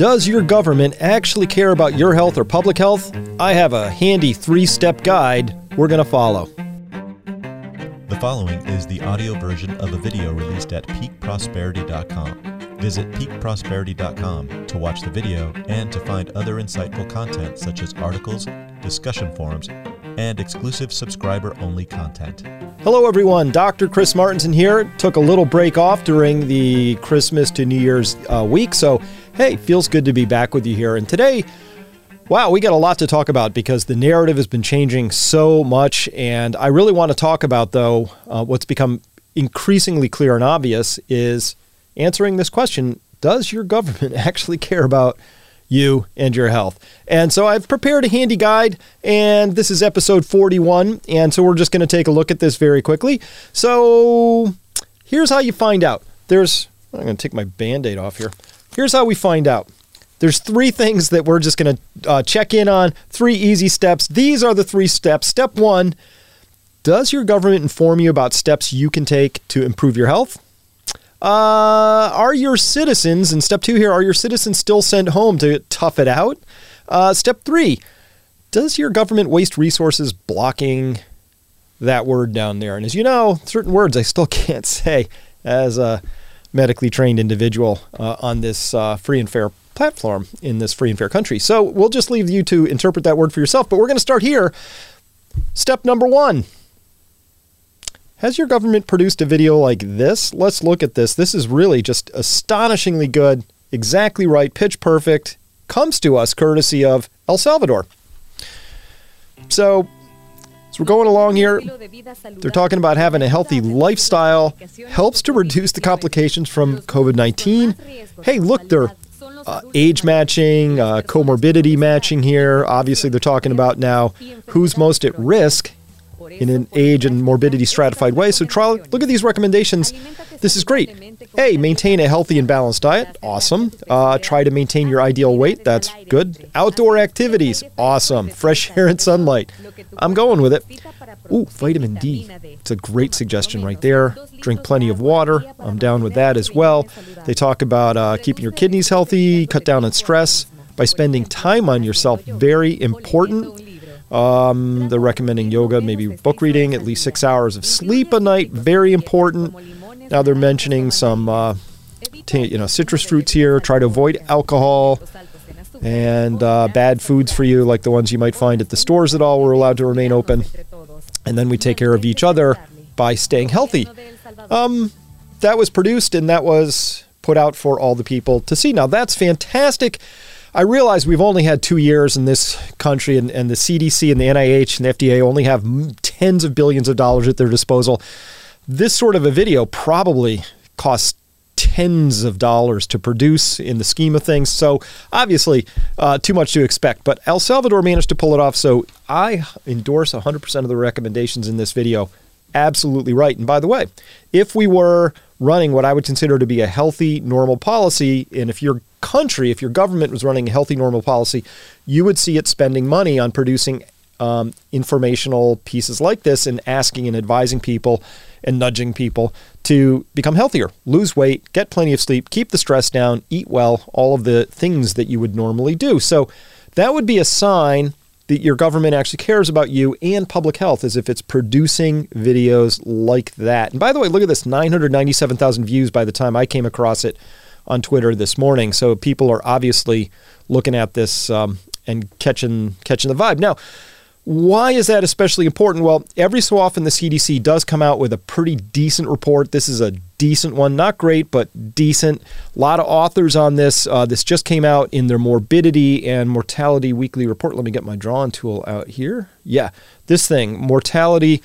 Does your government actually care about your health or public health? I have a handy three step guide we're going to follow. The following is the audio version of a video released at peakprosperity.com. Visit peakprosperity.com to watch the video and to find other insightful content such as articles, discussion forums, and exclusive subscriber only content. Hello, everyone. Dr. Chris Martenson here. Took a little break off during the Christmas to New Year's uh, week. So, hey, feels good to be back with you here. And today, wow, we got a lot to talk about because the narrative has been changing so much. And I really want to talk about, though, uh, what's become increasingly clear and obvious is answering this question Does your government actually care about you and your health. And so I've prepared a handy guide, and this is episode 41. And so we're just going to take a look at this very quickly. So here's how you find out. There's, I'm going to take my band aid off here. Here's how we find out. There's three things that we're just going to uh, check in on, three easy steps. These are the three steps. Step one Does your government inform you about steps you can take to improve your health? Uh, are your citizens, and step two here, are your citizens still sent home to tough it out? Uh, step three, does your government waste resources blocking that word down there? And as you know, certain words I still can't say as a medically trained individual uh, on this uh, free and fair platform in this free and fair country. So we'll just leave you to interpret that word for yourself. But we're going to start here. Step number one has your government produced a video like this? Let's look at this. This is really just astonishingly good, exactly right, pitch perfect. Comes to us courtesy of El Salvador. So, we're going along here, they're talking about having a healthy lifestyle. helps to reduce the complications from COVID 19. Hey, look, they're uh, age matching, uh, comorbidity matching here. Obviously, they're talking about now who's most at risk in an age and morbidity stratified way. So try look at these recommendations. This is great. A, maintain a healthy and balanced diet. Awesome. Uh, try to maintain your ideal weight. That's good. Outdoor activities. Awesome. Fresh air and sunlight. I'm going with it. Ooh, vitamin D. It's a great suggestion right there. Drink plenty of water. I'm down with that as well. They talk about uh, keeping your kidneys healthy, cut down on stress by spending time on yourself. Very important. Um, they're recommending yoga, maybe book reading, at least six hours of sleep a night. Very important. Now they're mentioning some, uh, t- you know, citrus fruits here. Try to avoid alcohol and uh, bad foods for you, like the ones you might find at the stores that all were allowed to remain open. And then we take care of each other by staying healthy. Um, that was produced and that was put out for all the people to see. Now that's fantastic. I realize we've only had two years in this country, and, and the CDC and the NIH and the FDA only have tens of billions of dollars at their disposal. This sort of a video probably costs tens of dollars to produce in the scheme of things. So obviously, uh, too much to expect. But El Salvador managed to pull it off. So I endorse 100% of the recommendations in this video. Absolutely right. And by the way, if we were running what I would consider to be a healthy, normal policy, and if your country, if your government was running a healthy, normal policy, you would see it spending money on producing um, informational pieces like this and asking and advising people and nudging people to become healthier, lose weight, get plenty of sleep, keep the stress down, eat well, all of the things that you would normally do. So that would be a sign that your government actually cares about you and public health as if it's producing videos like that. And by the way, look at this 997,000 views by the time I came across it on Twitter this morning. So people are obviously looking at this um, and catching catching the vibe. Now, why is that especially important? Well, every so often the CDC does come out with a pretty decent report. This is a decent one, not great, but decent. A lot of authors on this. Uh, this just came out in their morbidity and mortality weekly report. Let me get my drawing tool out here. Yeah, this thing, mortality.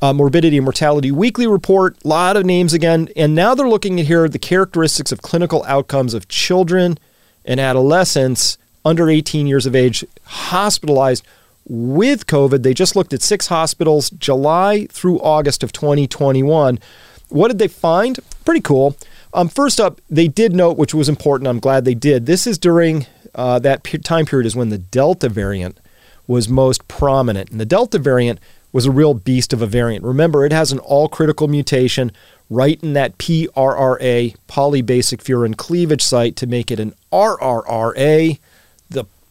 Uh, morbidity and mortality weekly report, a lot of names again. And now they're looking at here the characteristics of clinical outcomes of children and adolescents under 18 years of age hospitalized with COVID. They just looked at six hospitals, July through August of 2021. What did they find? Pretty cool. Um, first up, they did note, which was important. I'm glad they did. This is during uh, that pe- time period is when the Delta variant was most prominent, and the Delta variant was a real beast of a variant. Remember, it has an all critical mutation, right in that PRRA, polybasic furin cleavage site, to make it an RRRA,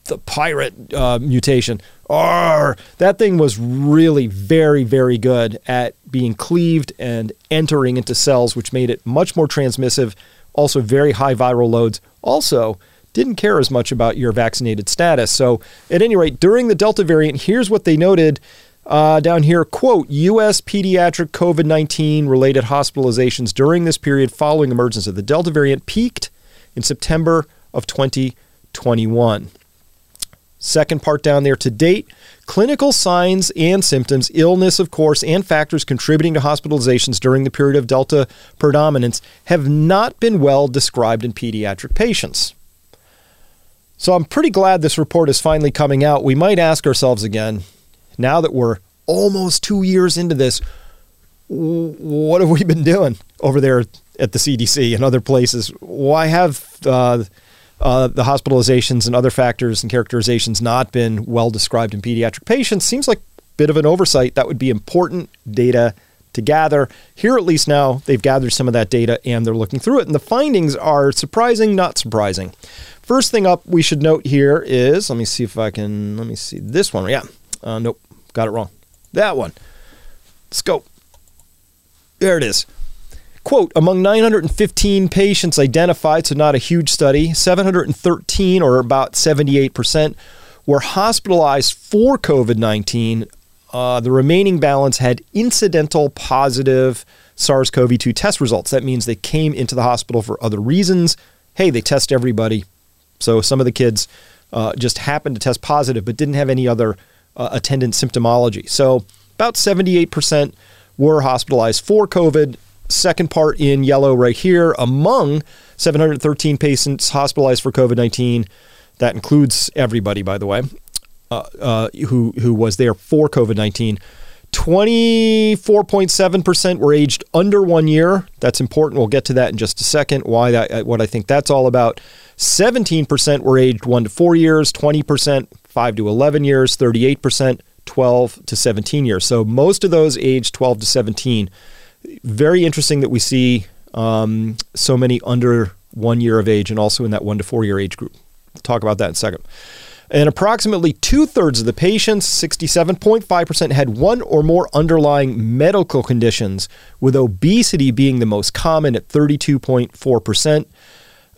the pirate uh, mutation. R. That thing was really very, very good at being cleaved and entering into cells, which made it much more transmissive. Also, very high viral loads. Also, didn't care as much about your vaccinated status. So, at any rate, during the Delta variant, here's what they noted uh, down here quote, U.S. pediatric COVID 19 related hospitalizations during this period following emergence of the Delta variant peaked in September of 2021. Second part down there to date, clinical signs and symptoms, illness, of course, and factors contributing to hospitalizations during the period of Delta predominance have not been well described in pediatric patients. So I'm pretty glad this report is finally coming out. We might ask ourselves again, now that we're almost two years into this, what have we been doing over there at the CDC and other places? Why have uh, uh, the hospitalizations and other factors and characterizations not been well described in pediatric patients? Seems like a bit of an oversight. That would be important data to gather. Here, at least now, they've gathered some of that data and they're looking through it. And the findings are surprising, not surprising. First thing up we should note here is let me see if I can, let me see this one. Yeah. Uh, nope, got it wrong. That one. Scope. There it is. Quote Among 915 patients identified, so not a huge study, 713 or about 78% were hospitalized for COVID 19. Uh, the remaining balance had incidental positive SARS CoV 2 test results. That means they came into the hospital for other reasons. Hey, they test everybody. So some of the kids uh, just happened to test positive but didn't have any other uh, attendant symptomology. So about 78% were hospitalized for COVID. Second part in yellow right here among 713 patients hospitalized for COVID 19. That includes everybody, by the way, uh, uh, who, who was there for COVID 19. 24.7% were aged under one year. That's important. We'll get to that in just a second. Why that, what I think that's all about. 17% were aged one to four years, 20% five to 11 years, 38% 12 to 17 years. So most of those aged 12 to 17. Very interesting that we see um, so many under one year of age and also in that one to four year age group. We'll talk about that in a second. And approximately two thirds of the patients, 67.5%, had one or more underlying medical conditions, with obesity being the most common at 32.4%.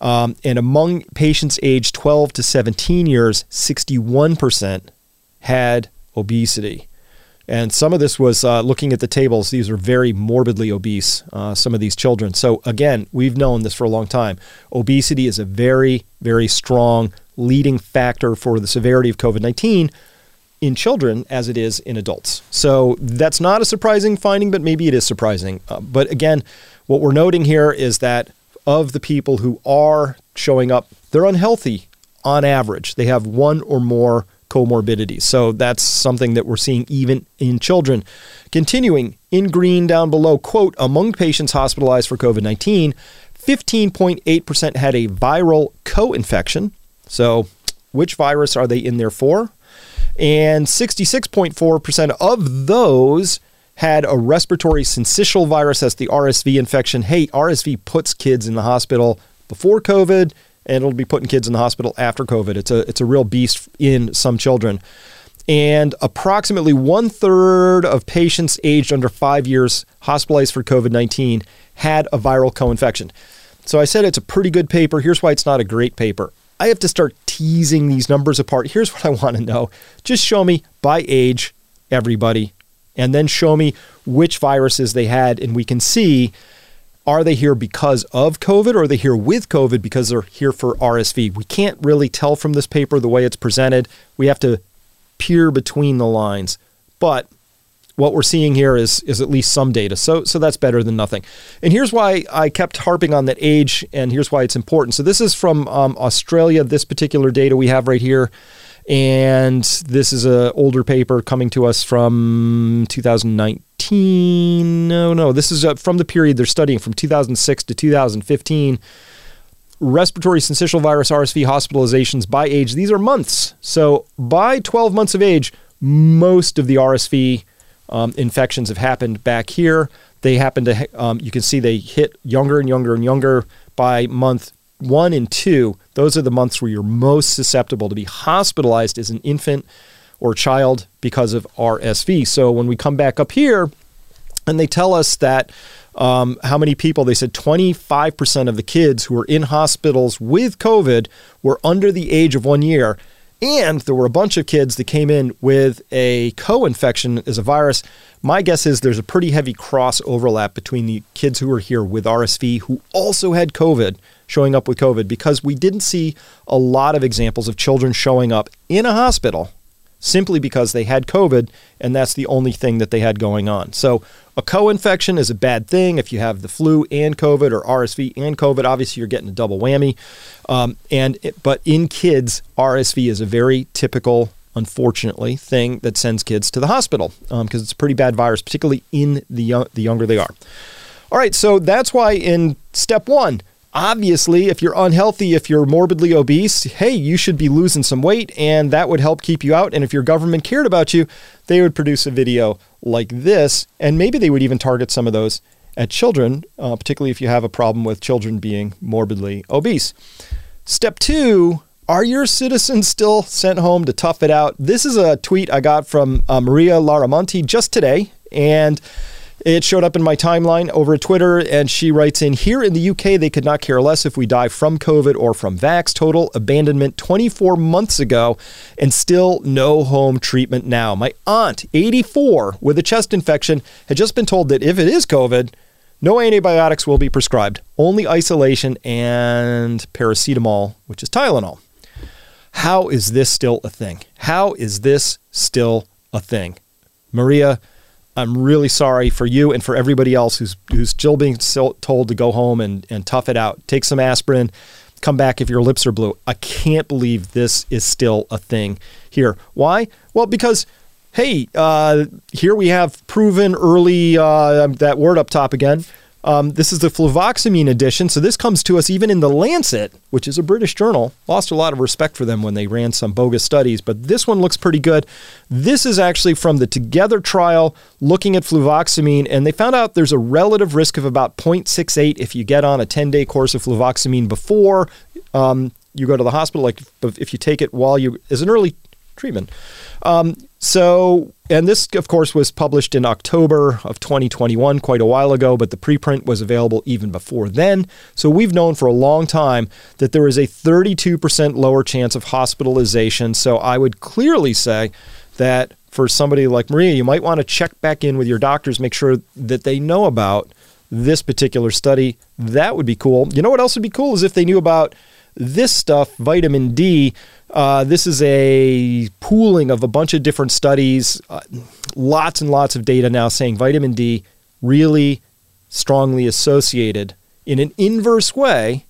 Um, and among patients aged 12 to 17 years, 61% had obesity. And some of this was uh, looking at the tables. These are very morbidly obese, uh, some of these children. So, again, we've known this for a long time. Obesity is a very, very strong leading factor for the severity of COVID 19 in children as it is in adults. So, that's not a surprising finding, but maybe it is surprising. Uh, but again, what we're noting here is that of the people who are showing up, they're unhealthy on average. They have one or more comorbidities. So that's something that we're seeing even in children. Continuing in green down below, quote, among patients hospitalized for COVID 19, 15.8% had a viral co infection. So, which virus are they in there for? And 66.4% of those had a respiratory syncytial virus, that's the RSV infection. Hey, RSV puts kids in the hospital before COVID and it'll be putting kids in the hospital after COVID. It's a it's a real beast in some children. And approximately one third of patients aged under five years hospitalized for COVID 19 had a viral co infection. So I said it's a pretty good paper. Here's why it's not a great paper. I have to start teasing these numbers apart. Here's what I want to know just show me by age, everybody, and then show me which viruses they had, and we can see are they here because of COVID or are they here with COVID because they're here for RSV? We can't really tell from this paper the way it's presented. We have to peer between the lines. But what we're seeing here is is at least some data. So so that's better than nothing. And here's why I kept harping on that age, and here's why it's important. So this is from um, Australia. This particular data we have right here, and this is an older paper coming to us from 2019 no, no. This is uh, from the period they're studying from 2006 to 2015. Respiratory syncytial virus RSV hospitalizations by age. These are months. So by 12 months of age, most of the RSV um, infections have happened back here. They happen to, um, you can see they hit younger and younger and younger by month one and two. Those are the months where you're most susceptible to be hospitalized as an infant or child because of RSV. So when we come back up here and they tell us that um, how many people, they said 25% of the kids who were in hospitals with COVID were under the age of one year. And there were a bunch of kids that came in with a co infection as a virus. My guess is there's a pretty heavy cross overlap between the kids who were here with RSV who also had COVID showing up with COVID because we didn't see a lot of examples of children showing up in a hospital simply because they had COVID and that's the only thing that they had going on. So a co-infection is a bad thing if you have the flu and COVID or RSV and COVID. Obviously, you're getting a double whammy. Um, and but in kids, RSV is a very typical, unfortunately, thing that sends kids to the hospital because um, it's a pretty bad virus, particularly in the the younger they are. All right, so that's why in step one, obviously, if you're unhealthy, if you're morbidly obese, hey, you should be losing some weight and that would help keep you out. And if your government cared about you, they would produce a video like this. And maybe they would even target some of those at children, uh, particularly if you have a problem with children being morbidly obese. Step two are your citizens still sent home to tough it out? This is a tweet I got from uh, Maria Laramonti just today. And it showed up in my timeline over Twitter, and she writes in Here in the UK, they could not care less if we die from COVID or from Vax. Total abandonment 24 months ago, and still no home treatment now. My aunt, 84, with a chest infection, had just been told that if it is COVID, no antibiotics will be prescribed, only isolation and paracetamol, which is Tylenol. How is this still a thing? How is this still a thing? Maria, I'm really sorry for you and for everybody else who's who's still being told to go home and, and tough it out. Take some aspirin, come back if your lips are blue. I can't believe this is still a thing here. Why? Well, because hey, uh, here we have proven early uh, that word up top again um, this is the fluvoxamine edition. So this comes to us even in the Lancet, which is a British journal. Lost a lot of respect for them when they ran some bogus studies, but this one looks pretty good. This is actually from the Together trial looking at fluvoxamine, and they found out there's a relative risk of about 0.68 if you get on a 10 day course of fluvoxamine before um, you go to the hospital, like if you take it while you, as an early treatment. Um, so, and this, of course, was published in October of 2021, quite a while ago, but the preprint was available even before then. So, we've known for a long time that there is a 32% lower chance of hospitalization. So, I would clearly say that for somebody like Maria, you might want to check back in with your doctors, make sure that they know about this particular study. That would be cool. You know what else would be cool is if they knew about this stuff, vitamin D. Uh, this is a pooling of a bunch of different studies, uh, lots and lots of data now saying vitamin D really strongly associated in an inverse way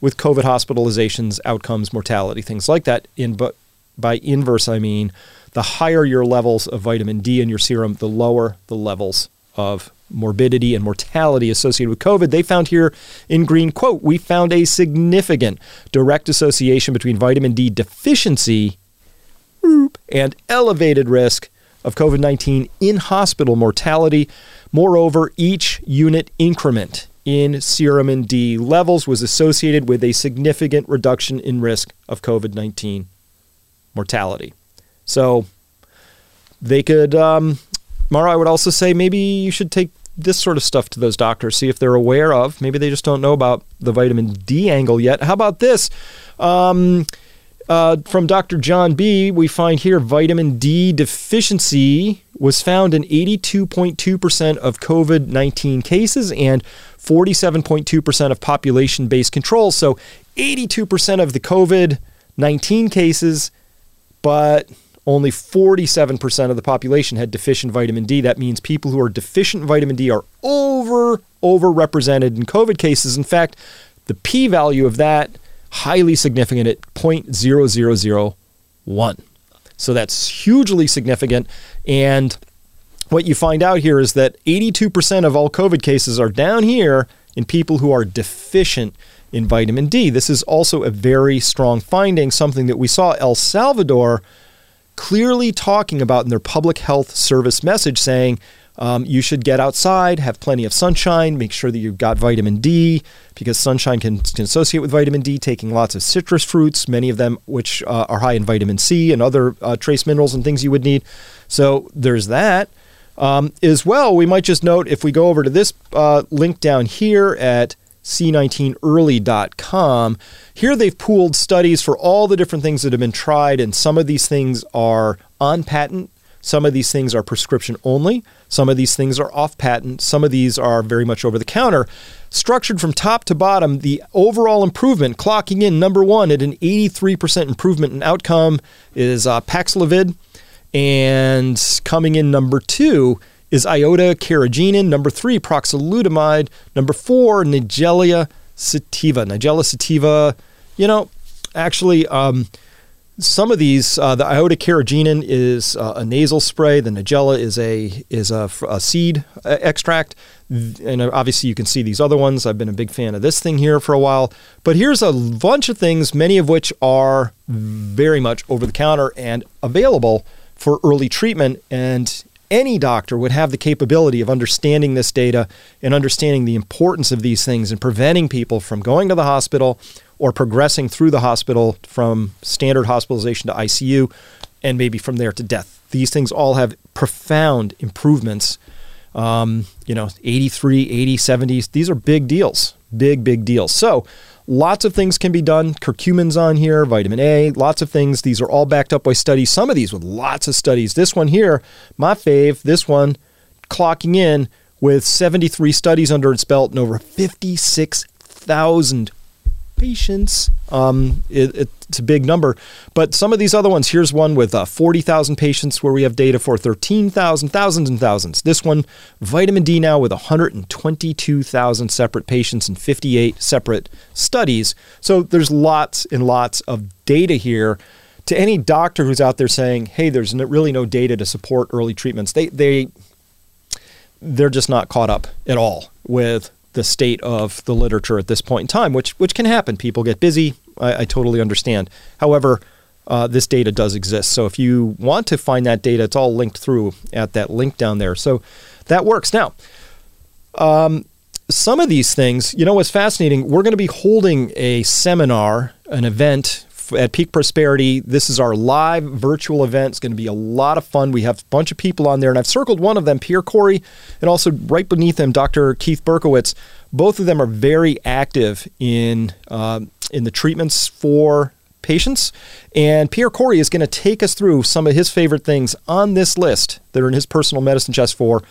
with COVID hospitalizations, outcomes, mortality, things like that. In but by inverse, I mean the higher your levels of vitamin D in your serum, the lower the levels of morbidity and mortality associated with COVID, they found here in green, quote, we found a significant direct association between vitamin D deficiency and elevated risk of COVID 19 in hospital mortality. Moreover, each unit increment in serum and D levels was associated with a significant reduction in risk of COVID 19 mortality. So they could, um, Mara, I would also say maybe you should take this sort of stuff to those doctors, see if they're aware of. Maybe they just don't know about the vitamin D angle yet. How about this? Um, uh, from Dr. John B., we find here vitamin D deficiency was found in 82.2% of COVID 19 cases and 47.2% of population based controls. So 82% of the COVID 19 cases, but only 47% of the population had deficient vitamin D. That means people who are deficient in vitamin D are over overrepresented in COVID cases. In fact, the p value of that highly significant at 0.0001. So that's hugely significant and what you find out here is that 82% of all COVID cases are down here in people who are deficient in vitamin D. This is also a very strong finding, something that we saw El Salvador clearly talking about in their public health service message saying um, you should get outside, have plenty of sunshine, make sure that you've got vitamin D because sunshine can, can associate with vitamin D. Taking lots of citrus fruits, many of them which uh, are high in vitamin C and other uh, trace minerals and things you would need. So there's that. Um, as well, we might just note if we go over to this uh, link down here at c19early.com, here they've pooled studies for all the different things that have been tried, and some of these things are on patent, some of these things are prescription only, some of these things are off patent, some of these are very much over the counter. Structured from top to bottom, the overall improvement, clocking in number one at an 83% improvement in outcome, is uh, Paxlovid. And coming in number two is iota carrageenan. Number three, proxalutamide. Number four, Nigella sativa. Nigella sativa, you know, actually, um, some of these, uh, the iota carrageenan is uh, a nasal spray. The Nigella is a is a, a, seed uh, extract, and obviously you can see these other ones. I've been a big fan of this thing here for a while. But here's a bunch of things, many of which are very much over the counter and available for early treatment. And any doctor would have the capability of understanding this data and understanding the importance of these things and preventing people from going to the hospital or progressing through the hospital from standard hospitalization to ICU and maybe from there to death. These things all have profound improvements. Um, you know, 83, 80, 70s. These are big deals. Big, big deals. So, Lots of things can be done. Curcumin's on here, vitamin A, lots of things. These are all backed up by studies. Some of these with lots of studies. This one here, my fave, this one clocking in with 73 studies under its belt and over 56,000 patients. Um, it, it's a big number. But some of these other ones, here's one with uh, 40,000 patients where we have data for 13,000, thousands and thousands. This one, vitamin D now with 122,000 separate patients and 58 separate studies. So there's lots and lots of data here. To any doctor who's out there saying, "Hey, there's really no data to support early treatments," they they they're just not caught up at all with the state of the literature at this point in time, which which can happen. People get busy. I, I totally understand. However, uh, this data does exist. So if you want to find that data, it's all linked through at that link down there. So that works. Now, um, some of these things, you know, what's fascinating. We're going to be holding a seminar, an event at Peak Prosperity. This is our live virtual event. It's going to be a lot of fun. We have a bunch of people on there, and I've circled one of them, Pierre Kory, and also right beneath him, Dr. Keith Berkowitz. Both of them are very active in uh, in the treatments for patients. And Pierre Kory is going to take us through some of his favorite things on this list that are in his personal medicine chest for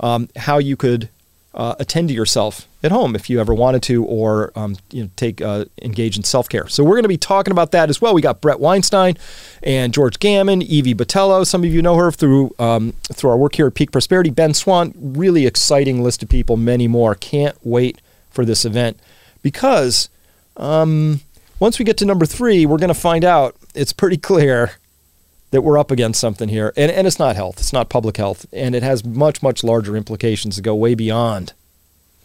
um, how you could uh, attend to yourself at home if you ever wanted to, or um, you know, take uh, engage in self care. So we're going to be talking about that as well. We got Bret Weinstein and George Gammon, Evie Botello. Some of you know her through um, through our work here at Peak Prosperity. Ben Swann, really exciting list of people. Many more. Can't wait for this event because um, once we get to number three, we're going to find out. It's pretty clear that we're up against something here. And, and it's not health, it's not public health. And it has much, much larger implications that go way beyond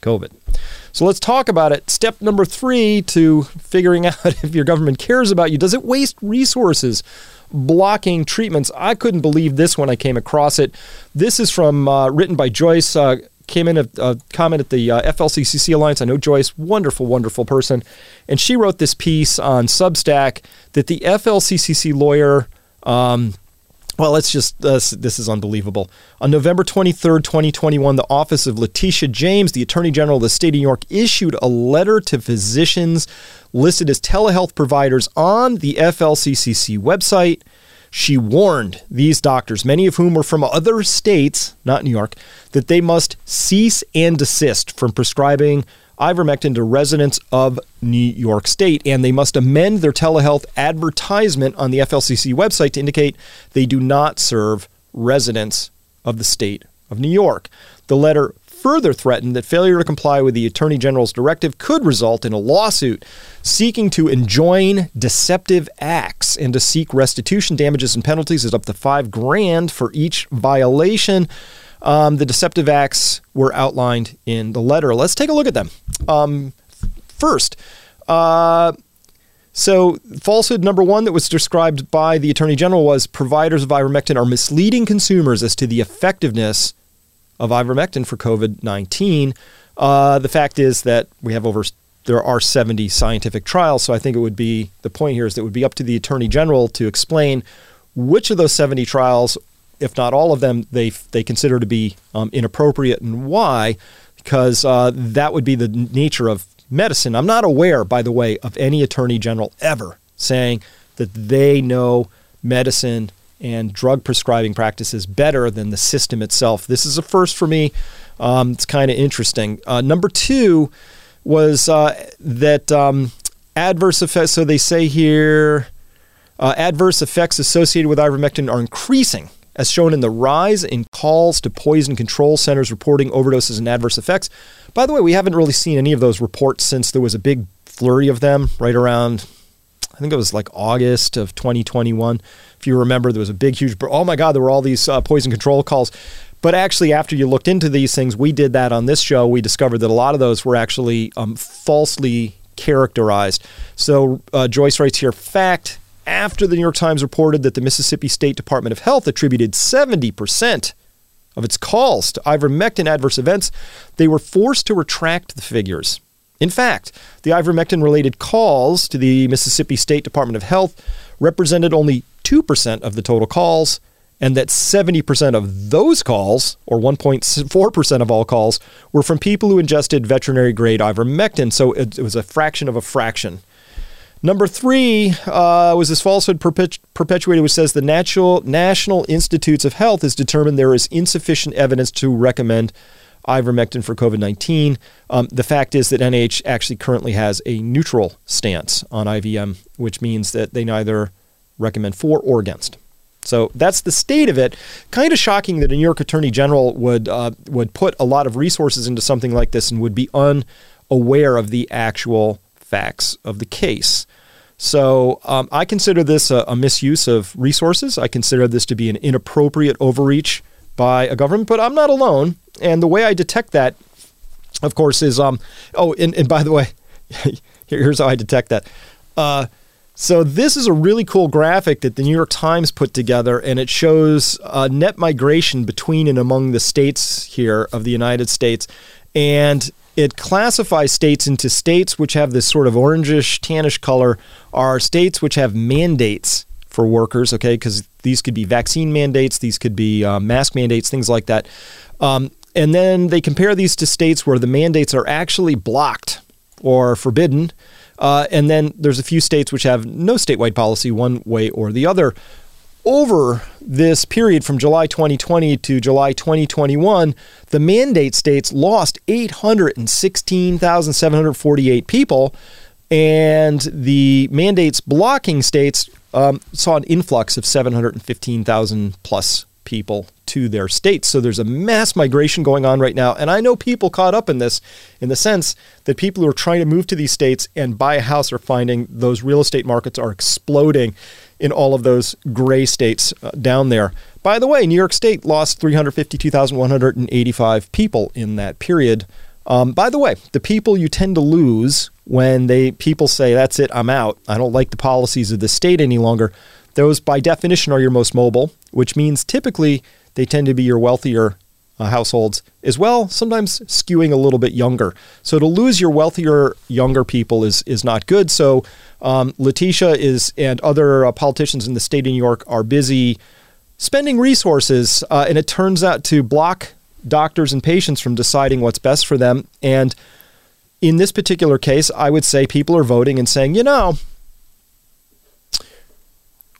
COVID. So let's talk about it. Step number three to figuring out if your government cares about you does it waste resources? Blocking treatments. I couldn't believe this when I came across it. This is from uh, written by Joyce uh, came in a, a, comment at the uh, FLCCC Alliance. I know Joyce, wonderful, wonderful person. And she wrote this piece on Substack that the FLCCC lawyer um, well, let's just, uh, this is unbelievable. On November 23rd, 2021, the office of Letitia James, the Attorney General of the state of New York, issued a letter to physicians listed as telehealth providers on the FLCCC website. She warned these doctors, many of whom were from other states, not New York, that they must cease and desist from prescribing ivermectin to residents of New York State, and they must amend their telehealth advertisement on the FLCC website to indicate they do not serve residents of the state of New York. The letter further threatened that failure to comply with the Attorney General's directive could result in a lawsuit seeking to enjoin deceptive acts and to seek restitution damages and penalties at up to five grand for each violation. Um, the deceptive acts were outlined in the letter. Let's take a look at them. Um, first, uh, So, falsehood number one that was described by the Attorney General was providers of ivermectin are misleading consumers as to the effectiveness of ivermectin for COVID 19. Uh, the fact is that we have over there are 70 scientific trials, so I think it would be the point here is that it would be up to the Attorney General to explain which of those 70 trials, if not all of them, they they consider to be um, inappropriate and why, because uh, that would be the nature of medicine. I'm not aware, by the way, of any attorney general ever saying that they know medicine and drug prescribing practices better than the system itself. This is a first for me. Um, it's kind of interesting. Uh, number two was uh, that um, adverse effects. So they say here, uh, adverse effects associated with ivermectin are increasing as shown in the rise in calls to poison control centers reporting overdoses and adverse effects. By the way, we haven't really seen any of those reports since there was a big flurry of them right around, I think it was like August of 2021. If you remember, there was a big, huge, oh my God, there were all these uh, poison control calls. But actually, after you looked into these things, we did that on this show. We discovered that a lot of those were actually um, falsely characterized. So uh, Joyce writes here fact after the New York Times reported that the Mississippi State Department of Health attributed 70% of its calls to ivermectin adverse events, they were forced to retract the figures. In fact, the ivermectin related calls to the Mississippi State Department of Health represented only 2% of the total calls, and that 70% of those calls, or 1.4% of all calls, were from people who ingested veterinary grade ivermectin. So it, was a fraction of a fraction. Number three uh, was this falsehood perpetu- perpetuated, which says the Natural, National Institutes of Health has determined there is insufficient evidence to recommend ivermectin for COVID 19. Um, the fact is that NIH actually currently has a neutral stance on IVM, which means that they neither recommend for or against. So that's the state of it. Kind of shocking that a New York Attorney General would uh, would put a lot of resources into something like this and would be unaware of the actual facts of the case. So um, I consider this a, a, misuse of resources. I consider this to be an inappropriate overreach by a government, but I'm not alone. And the way I detect that, of course, is um, oh, and, and by the way, here's how I detect that. Uh, so this is a really cool graphic that the New York Times put together, and it shows uh, net migration between and among the states here of the United States. And it classifies states into states which have this sort of orangish, tannish color, are states which have mandates for workers, okay, because these could be vaccine mandates, these could be uh, mask mandates, things like that. Um, and then they compare these to states where the mandates are actually blocked or forbidden. Uh, and then there's a few states which have no statewide policy one way or the other over this period from July 2020 to July 2021, the mandate states lost 816,748 people, and the mandates blocking states um, saw an influx of 715,000 plus people to their states. So there's a mass migration going on right now. And I know people caught up in this in the sense that people who are trying to move to these states and buy a house are finding those real estate markets are exploding in all of those gray states uh, down there. By the way, New York State lost 352,185 people in that period. Um, by the way, the people you tend to lose when they people say that's it, I'm out. I don't like the policies of the state any longer. Those, by definition, are your most mobile, which means typically they tend to be your wealthier uh, households as well, sometimes skewing a little bit younger. So to lose your wealthier younger people is is not good. So um, Letitia is and other uh, politicians in the state of New York are busy spending resources, uh, and it turns out to block doctors and patients from deciding what's best for them. And in this particular case, I would say people are voting and saying, you know,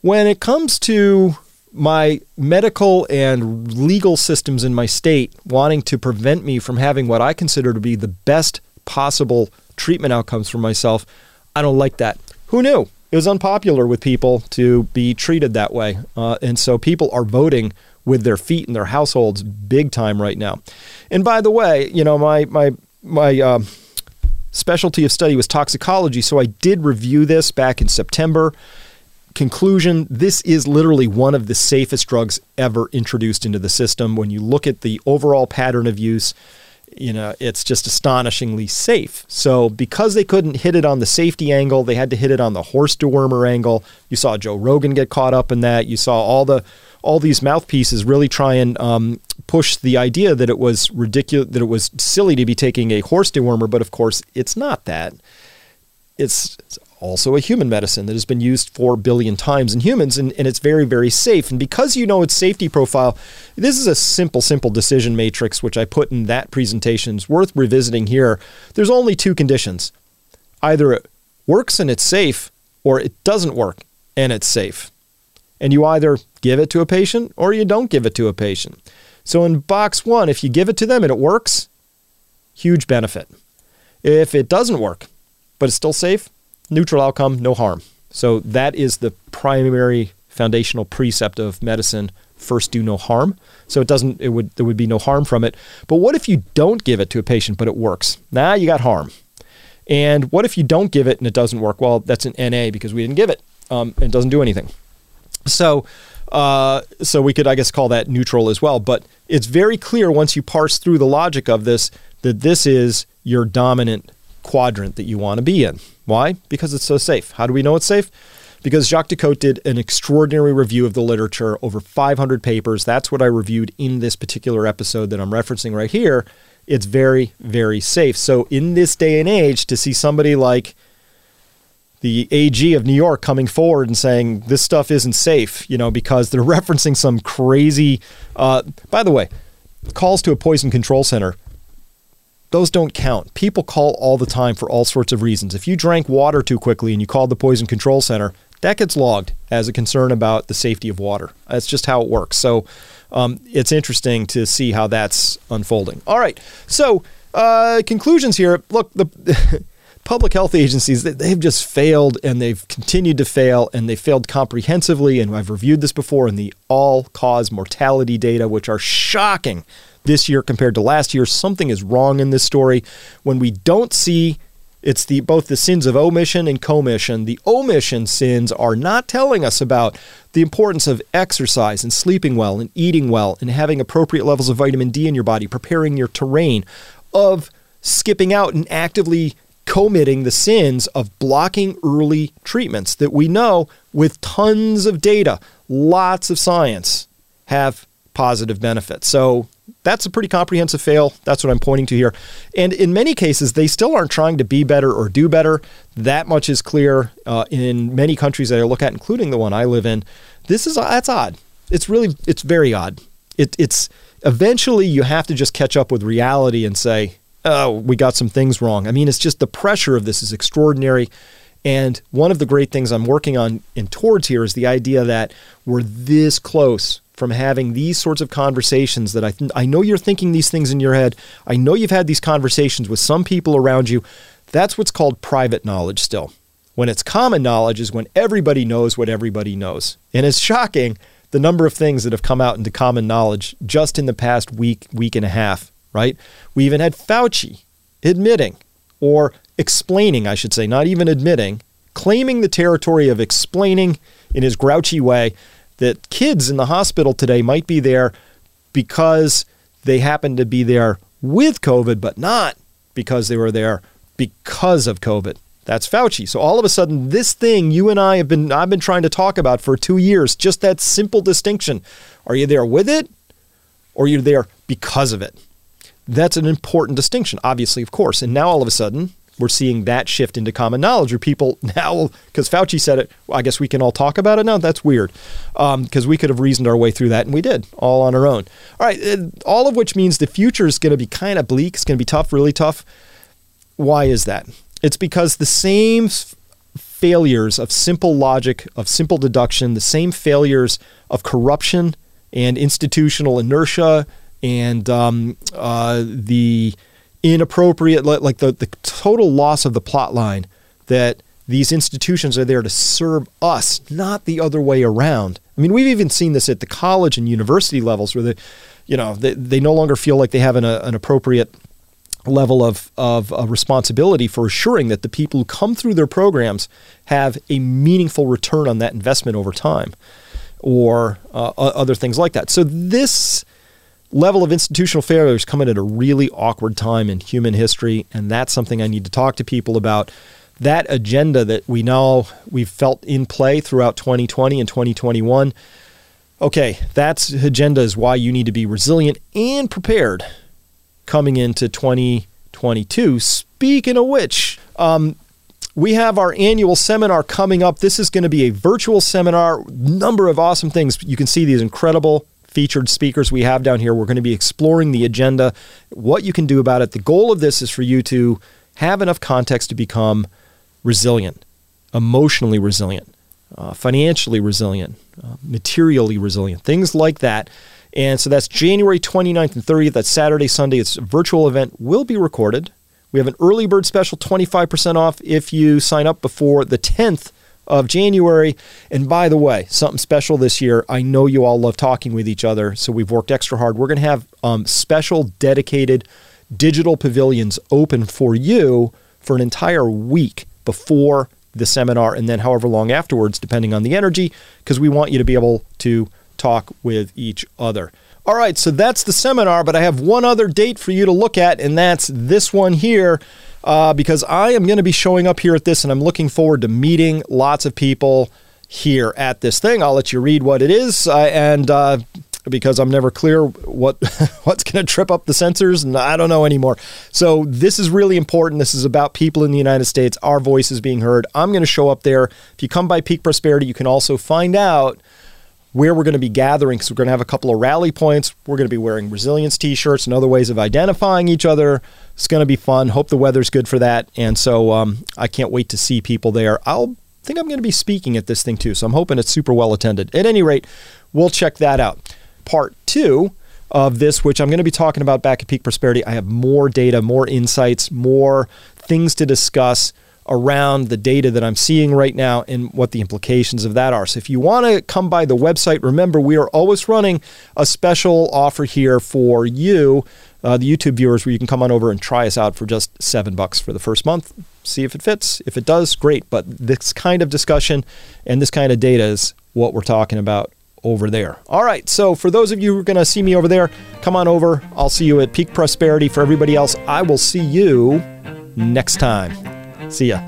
when it comes to my medical and legal systems in my state wanting to prevent me from having what I consider to be the best possible treatment outcomes for myself, I don't like that. Who knew? It was unpopular with people to be treated that way. Uh, and so people are voting with their feet in their households big time right now. And by the way, you know, my, my, my, uh, specialty of study was toxicology. So I did review this back in September conclusion this is literally one of the safest drugs ever introduced into the system. When you look at the overall pattern of use, you know, it's just astonishingly safe. So because they couldn't hit it on the safety angle, they had to hit it on the horse dewormer angle. You saw Joe Rogan get caught up in that. You saw all the all these mouthpieces really try and um, push the idea that it was ridiculous, that it was silly to be taking a horse dewormer, but of course it's not that. It's, it's also a human medicine that has been used 4 billion times in humans, and, and it's very, very safe. And because you know its safety profile, this is a simple, simple decision matrix, which I put in that presentation. It's worth revisiting here. There's only two conditions either it works and it's safe, or it doesn't work and it's safe. And you either give it to a patient or you don't give it to a patient. So in box one, if you give it to them and it works, huge benefit. If it doesn't work, but it's still safe, neutral outcome, no harm. So that is the primary foundational precept of medicine. First do no harm. So it doesn't it would there would be no harm from it. But what if you don't give it to a patient but it works? Now you got harm. And what if you don't give it and it doesn't work? Well that's an na because we didn't give it um, it doesn't do anything. So uh, so we could i guess call that neutral as well. But it's very clear once you parse through the logic of this that this is your dominant quadrant that you want to be in why? Because it's so safe. How do we know it's safe? Because Jacques Descotes did an extraordinary review of the literature, over 500 papers. That's what I reviewed in this particular episode that I'm referencing right here. It's very, very safe. So, in this day and age, to see somebody like the AG of New York coming forward and saying this stuff isn't safe, you know, because they're referencing some crazy. Uh, by the way, calls to a poison control center those don't count. People call all the time for all sorts of reasons. If you drank water too quickly and you called the Poison Control Center, that gets logged as a concern about the safety of water. That's just how it works. So um, it's interesting to see how that's unfolding. All right. So uh, conclusions here. Look, the public health agencies they've just failed and they've continued to fail and they failed comprehensively. And I've reviewed this before in the all-cause mortality data, which are shocking this year compared to last year. Something is wrong in this story. When we don't see it's the both the sins of omission and commission. The omission sins are not telling us about the importance of exercise and sleeping well and eating well and having appropriate levels of vitamin D in your body, preparing your terrain, of skipping out and actively committing the sins of blocking early treatments that we know with tons of data, lots of science have positive benefits. So that's a pretty comprehensive fail. That's what I'm pointing to here. And in many cases, they still aren't trying to be better or do better. That much is clear uh, in many countries that I look at, including the one I live in. This is that's odd. It's really it's very odd. It, it's eventually you have to just catch up with reality and say, oh, we got some things wrong. I mean, it's just the pressure of this is extraordinary. And one of the great things I'm working on and towards here is the idea that we're this close from having these sorts of conversations that I, th- I know you're thinking these things in your head. I know you've had these conversations with some people around you. That's what's called private knowledge still. When it's common knowledge is when everybody knows what everybody knows. And it's shocking the number of things that have come out into common knowledge just in the past week, week and a half, right? We even had Fauci admitting or explaining, I should say, not even admitting, claiming the territory of explaining in his grouchy way that kids in the hospital today might be there because they happen to be there with COVID, but not because they were there because of COVID. That's Fauci. So all of a sudden, this thing you and I have been I've been trying to talk about for two years, just that simple distinction. Are you there with it or you're there because of it? That's an important distinction, obviously, of course. And now all of a sudden, we're seeing that shift into common knowledge where people now, because Fauci said it, well, I guess we can all talk about it now. That's weird because um, we could have reasoned our way through that and we did all on our own. All right. All of which means the future is going to be kind of bleak. It's going to be tough, really tough. Why is that? It's because the same failures of simple logic, of simple deduction, the same failures of corruption and institutional inertia and um, uh, the inappropriate, like the, the total loss of the plot line that these institutions are there to serve us, not the other way around. I mean, we've even seen this at the college and university levels where they, you know, they, they no longer feel like they have an, an appropriate level of, of uh, responsibility for assuring that the people who come through their programs have a meaningful return on that investment over time or uh, other things like that. So this level of institutional failure is coming at a really awkward time in human history, and that's something I need to talk to people about. That agenda that we now we've felt in play throughout 2020 and 2021. Okay, that agenda is why you need to be resilient and prepared coming into 2022. Speaking of which, um, we have our annual seminar coming up. This is going to be a virtual seminar, number of awesome things. You can see these incredible featured speakers we have down here. We're going to be exploring the agenda, what you can do about it. The goal of this is for you to have enough context to become resilient, emotionally resilient, uh, financially resilient, uh, materially resilient, things like that. And so that's January 29th and 30th. That's Saturday, Sunday. It's a virtual event, will be recorded. We have an early bird special, 25% off if you sign up before the 10th of January. And by the way, something special this year. I know you all love talking with each other, so we've worked extra hard. We're going to have um, special dedicated digital pavilions open for you for an entire week before the seminar and then however long afterwards, depending on the energy, because we want you to be able to talk with each other. All right, so that's the seminar, but I have one other date for you to look at, and that's this one here. Uh, because I am going to be showing up here at this, and I'm looking forward to meeting lots of people here at this thing. I'll let you read what it is, uh, and uh, because I'm never clear what what's going to trip up the censors, and I don't know anymore. So this is really important. This is about people in the United States. Our voice is being heard. I'm going to show up there. If you come by Peak Prosperity, you can also find out where we're going to be gathering because we're going to have a couple of rally points. We're going to be wearing resilience t shirts and other ways of identifying each other. It's going to be fun. Hope the weather's good for that. And so um, I can't wait to see people there. I'll think I'm going to be speaking at this thing too. So I'm hoping it's super well attended. At any rate, we'll check that out. Part two of this, which I'm going to be talking about back at Peak Prosperity, I have more data, more insights, more things to discuss around the data that I'm seeing right now and what the implications of that are. So if you want to come by the website, remember we are always running a special offer here for you, uh, the YouTube viewers, where you can come on over and try us out for just seven bucks for the first month. See if it fits. If it does, great. But this kind of discussion and this kind of data is what we're talking about over there. All right, so for those of you who are going to see me over there, come on over. I'll see you at Peak Prosperity. For everybody else, I will see you next time. See ya.